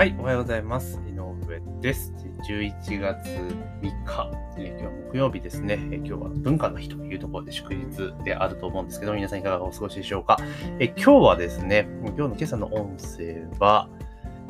はい、おはようございます。井上です。11月3日、え今日は木曜日ですね、え今日は文化の日というところで祝日であると思うんですけど、皆さんいかがお過ごしでしょうか。え今日はですね、今日の今朝の音声は、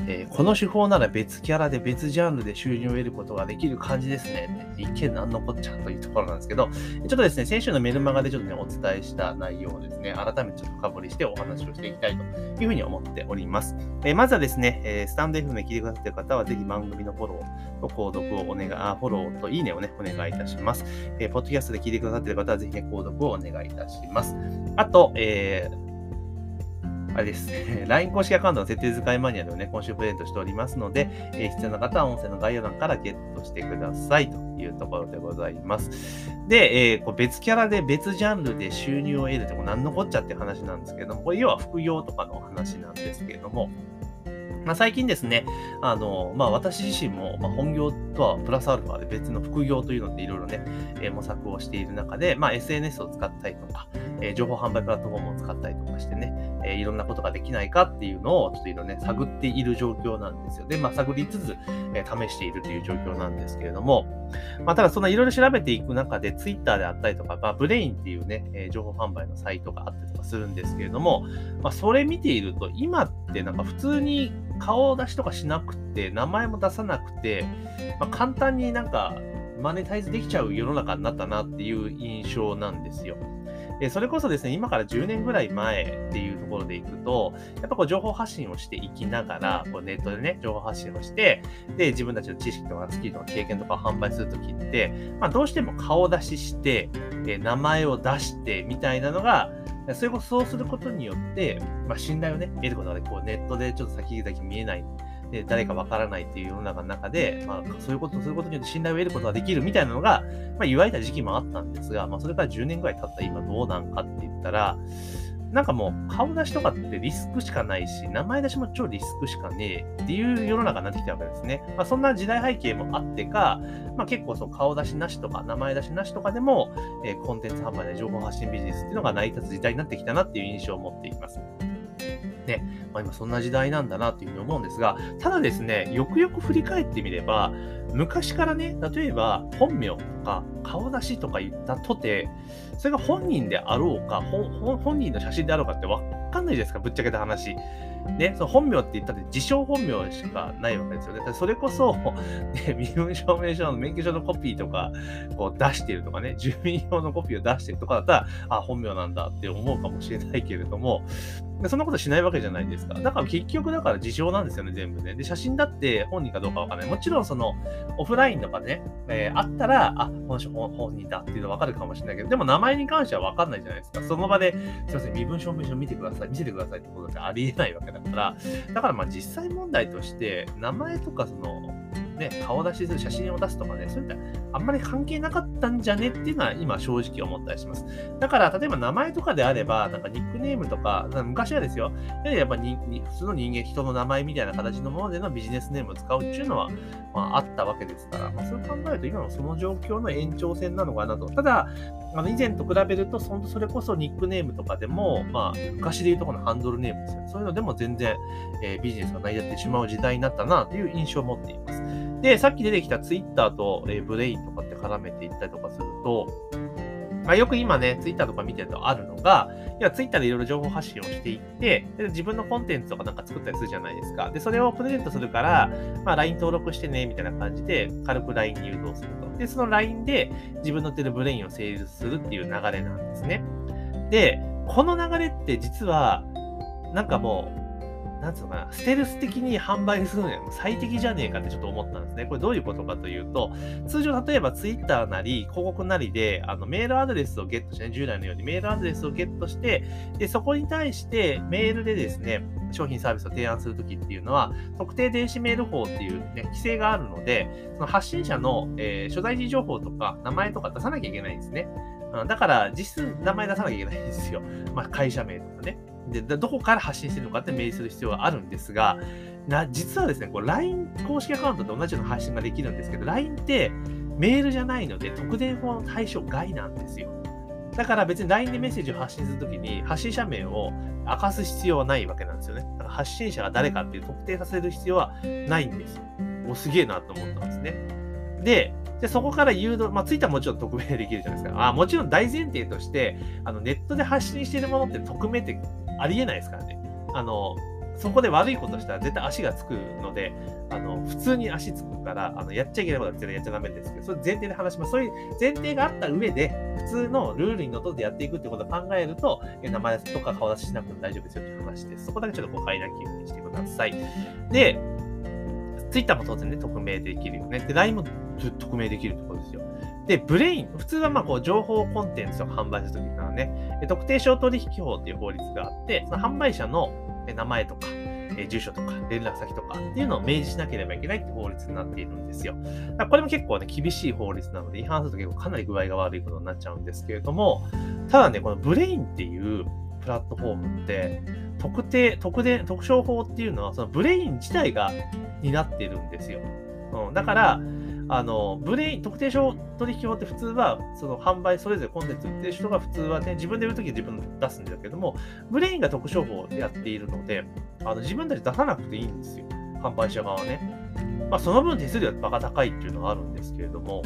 えーこの手法なら別キャラで別ジャンルで収入を得ることができる感じですね。一見何のこっちゃというところなんですけど、ちょっとですね、先週のメルマガでちょっとね、お伝えした内容をですね、改めてちょっと深掘りしてお話をしていきたいというふうに思っております。えーまずはですね、えースタンド FM で聞いてくださっている方は、ぜひ番組のフォローと購読をお願い、あ、フォローといいねをね、お願いいたします。えーポッドキャストで聞いてくださっている方は、ぜひね、購読をお願いいたします。あと、えーあれです。LINE 公式アカウントの設定使いマニュアルをね、今週プレゼントしておりますので、えー必要な方は音声の概要欄からゲットしてくださいというところでございます。で、えーこう別キャラで別ジャンルで収入を得るって何のこっちゃって話なんですけども、これ要は副業とかの話なんですけれども、まあ、最近ですね、あの、まあ、私自身も、ま、本業とはプラスアルファで別の副業というのでいろいろね、え模索をしている中で、まあ、SNS を使ったりとか、え情報販売プラットフォームを使ったりとかしてね、えいろんなことができないかっていうのをちょっといろいろね、探っている状況なんですよ。で、まあ、探りつつ、え試しているという状況なんですけれども、まあ、ただそんないろいろ調べていく中で、Twitter であったりとか、まあ、ブレインっていうね、え情報販売のサイトがあったりとかするんですけれども、まあ、それ見ていると、今ってなんか普通に顔出しとかしなくて、名前も出さなくて、まあ、簡単になんかマネタイズできちゃう世の中になったなっていう印象なんですよ。でそれこそですね、今から10年ぐらい前っていうところでいくと、やっぱこう情報発信をしていきながら、こうネットでね、情報発信をして、で、自分たちの知識とかスキルとか経験とかを販売するときって、まあどうしても顔出しして、え名前を出してみたいなのが、それこそそうすることによって、まあ、信頼をね、得ることができ、こうネットでちょっと先々見えない、で誰かわからないっていう世の中の中で、まあ、そういうことをすることによって信頼を得ることができるみたいなのが、まあ、言われた時期もあったんですが、まあ、それから10年ぐらい経った今どうなんかって言ったら、なんかもう顔出しとかってリスクしかないし、名前出しも超リスクしかねえっていう世の中になってきたわけですね。まあ、そんな時代背景もあってか、まあ、結構そう顔出しなしとか名前出しなしとかでも、えーコンテンツ販売で情報発信ビジネスっていうのが成り立つ時代になってきたなっていう印象を持っています。ね、まあ、今そんな時代なんだなというふうに思うんですが、ただですね、よくよく振り返ってみれば、昔からね、例えば本名とか顔出しとか言ったとて、それが本人であろうか、本人の写真であろうかってわかんないじゃないですか、ぶっちゃけた話。ね、その本名って言ったって自称本名しかないわけですよね。それこそ、ね、身分証明書の免許証のコピーとかこう出してるとかね、住民票のコピーを出してるとかだったら、あ、本名なんだって思うかもしれないけれども、そんなことしないわけじゃないですか。だから結局だから自称なんですよね、全部ね。で、写真だって本人かどうかわかんない。もちろんそのオフラインとかね、えーあったら、あ、この人本本人だっていうのわかるかもしれないけど、でも名前に関してはわかんないじゃないですか。その場で、すいません、身分証明書見てください、見せてくださいってことってありえないわけだから、だからまあ実際問題として、名前とかその、ね、顔出しする写真を出すとかね、そういったあんまり関係なかったんじゃねっていうのは今正直思ったりします。だから、例えば名前とかであれば、なんかニックネームとか、昔はですよ、やっぱにに普通の人間、人の名前みたいな形のものでのビジネスネームを使うっていうのは、まあ、あったわけですから、まあ、そう考えると今のその状況の延長線なのかなと。ただ、あの以前と比べると、そそれこそニックネームとかでも、まあ、昔でいうとこのハンドルネームですよね。そういうのでも全然、えービジネスが成り立ってしまう時代になったなという印象を持っています。で、さっき出てきたツイッターと、えーブレインとかって絡めていったりとかすると、まあ、よく今ね、ツイッターとか見てるとあるのが、いや、ツイッターでいろいろ情報発信をしていって、で自分のコンテンツとかなんか作ったりするじゃないですか。で、それをプレゼントするから、まあ、LINE 登録してね、みたいな感じで、軽く LINE に誘導すると。で、その LINE で自分の手でブレインを成立するっていう流れなんですね。で、この流れって実は、なんかもう、なんつうのかな、ステルス的に販売するのには最適じゃねえかってちょっと思ったんですね。これどういうことかというと、通常例えば Twitter なり広告なりであのメールアドレスをゲットして、ね、従来のようにメールアドレスをゲットして、でそこに対してメールでですね、商品サービスを提案するときっていうのは、特定電子メール法っていう、ね、規制があるので、その発信者の、えー所在地情報とか名前とか出さなきゃいけないんですね。だから、実質名前出さなきゃいけないんですよ。まあ、会社名とかね。で、どこから発信してるのかって明示する必要があるんですが、な実はですね、LINE 公式アカウントと同じような配信ができるんですけど、LINE ってメールじゃないので、特典法の対象外なんですよ。だから別に LINE でメッセージを発信するときに、発信者名を明かす必要はないわけなんですよね。だから発信者が誰かっていう特定させる必要はないんですよ。もうすげえなと思ったんですね。で、でそこから誘導、まあ、ツイッターもちろん匿名できるじゃないですか。あもちろん大前提として、あのネットで発信しているものって匿名ってありえないですからね。あの、そこで悪いことしたら絶対足がつくので、あの、普通に足つくから、あの、やっちゃいけないことは絶対やっちゃダメですけど、それ前提で話します。そういう前提があった上で、普通のルールにのっとってやっていくってことを考えると、名前とか顔出ししなくても大丈夫ですよっていう話です。そこだけちょっと誤解なきようにしてください。で、Twitter も当然ね、匿名できるよね。で、LINE も匿名できるところですよ。で、 Brain、普通はまあこう情報コンテンツを販売するときからね、特定商取引法っていう法律があって、その販売者の名前とか、住所とか連絡先とかっていうのを明示しなければいけないって法律になっているんですよ。これも結構ね、厳しい法律なので、違反すると結構かなり具合が悪いことになっちゃうんですけれども、ただね、この Brain っていうプラットフォームって、特定、特定、特商法っていうのは、その Brain 自体が担っているんですよ。うん、だから、あの、 Brain、特定商取引法って普通は、その販売、それぞれコンテンツ売ってる人が普通はね、自分で売るときは自分で出すんだけども、 Brain が特商法でやっているので、あの自分たち出さなくていいんですよ。販売者側はね。まあ、その分手数料はバカ高いっていうのがあるんですけれども、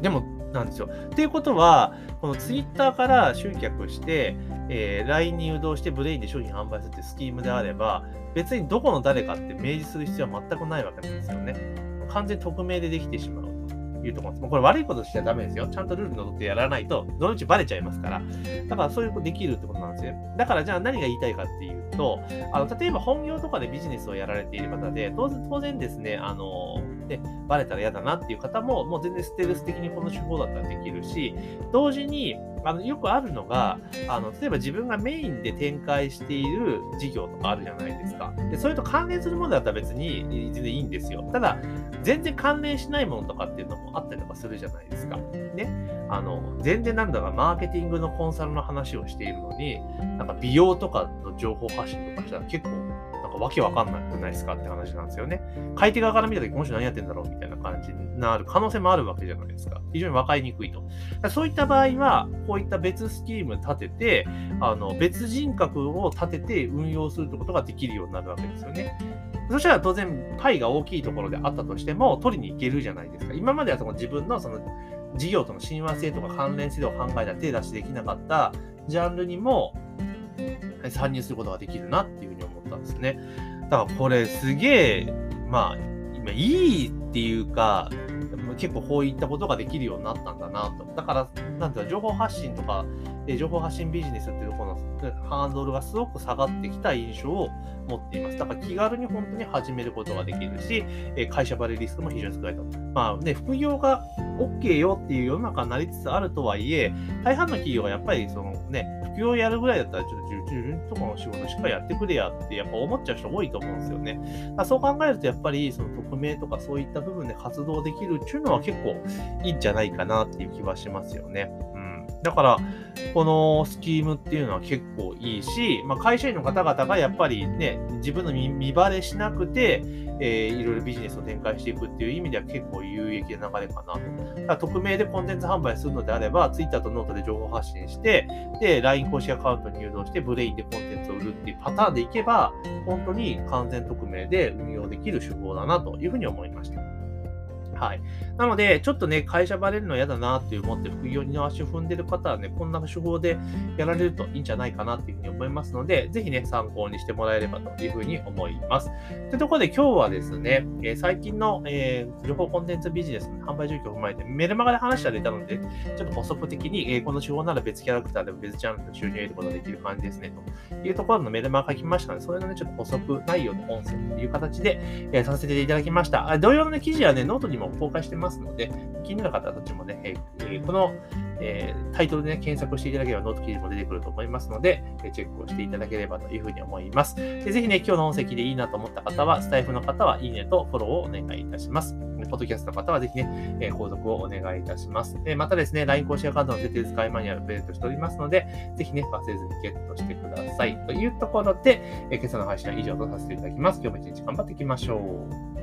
でも、なんですよ。っていうことは、このツイッターから集客して、えー、LINE に誘導してブレインで商品販売するってスキームであれば、別にどこの誰かって明示する必要は全くないわけなんですよね。完全匿名でできてしまう。いうところです。もうこれ悪いことしちゃダメですよ。ちゃんとルールに乗ってやらないと、どのうちバレちゃいますから。だからそういうことできるってことなんですよ。だからじゃあ何が言いたいかっていうと、あの例えば本業とかでビジネスをやられている方で、当然当然ですね、あの、で、バレたら嫌だなっていう方も、もう全然ステルス的にこの手法だったらできるし、同時に、あのよくあるのがあの、例えば自分がメインで展開している事業とかあるじゃないですか。で、それと関連するものだったら別に全然いいんですよ。ただ、全然関連しないものとかっていうのもあったりとかするじゃないですか。ね。あの、全然なんだかマーケティングのコンサルの話をしているのに、なんか美容とかの情報発信とかしたら結構かわけわかんなくないですかって話なんですよね。買い手側から見たとき、この人何やってんだろうみたいな感じになる可能性もあるわけじゃないですか。非常に分かりにくいと。そういった場合は、こういった別スキーム立てて、あの別人格を立てて運用するってことができるようになるわけですよね。そしたら当然、パイが大きいところであったとしても、取りに行けるじゃないですか。今まではその自分のその事業との親和性とか関連性を考えたら手出しできなかったジャンルにも参入することができるなっていうふうに思ったんですね。だからこれすげえ、まあ、今いいっていうか、結構こういったことができるようになったんだなと。だから、なんていうか、情報発信とか、情報発信ビジネスっていうところのハードルがすごく下がってきた印象を持っています。だから気軽に本当に始めることができるし、会社バレリスクも非常に少ないと。まあね、副業が OK よっていう世の中になりつつあるとはいえ、大半の企業はやっぱりそのね、副業やるぐらいだったら、ちょっと自分とかの仕事しっかりやってくれやって、やっぱ思っちゃう人多いと思うんですよね。そう考えると、やっぱりその匿名とかそういった部分で活動できるっていうのは結構いいんじゃないかなっていう気はしますよね。うん。だから、このスキームっていうのは結構いいし、まあ、会社員の方々がやっぱりね、自分の見バレしなくて、えー、いろいろビジネスを展開していくっていう意味では結構有益な流れかなと。だから匿名でコンテンツ販売するのであれば、Twitter とノートで情報発信して、で、LINE 公式アカウントに誘導して、 Brain でコンテンツを売るっていうパターンでいけば、本当に完全匿名で運用できる手法だなというふうに思いました。はい。なので、ちょっとね、会社バレるの嫌だなって思って副業に足を踏んでる方はね、こんな手法でやられるといいんじゃないかなっていうふうに思いますので、ぜひね、参考にしてもらえればというふうに思います。というところで今日はですね、えー、最近の、えー、情報コンテンツビジネスの販売状況を踏まえて、メルマガで話が出たので、ちょっと補足的に、えー、この手法なら別キャラクターでも別ジャンルの収入を得ることができる感じですね、というところのメルマガ書きましたので、それのね、ちょっと補足内容の音声という形で、えー、させていただきました。同様の、ね、記事はね、ノートにも公開してますので、気になる方たちもね、えー、この、えー、タイトルで、ね、検索していただければノート記事も出てくると思いますので、えチェックをしていただければというふうに思います。でぜひね、今日の音声でいいなと思った方は、スタエフの方はいいねとフォローをお願いいたします。ポッドキャストの方はぜひね、えー、購読をお願いいたします。えまたですね、LINE 公式アカウントの設定使いマニュアルプレゼントしておりますので、ぜひね、忘れずにゲットしてください。というところで、え今朝の配信は以上とさせていただきます。今日も一日頑張っていきましょう。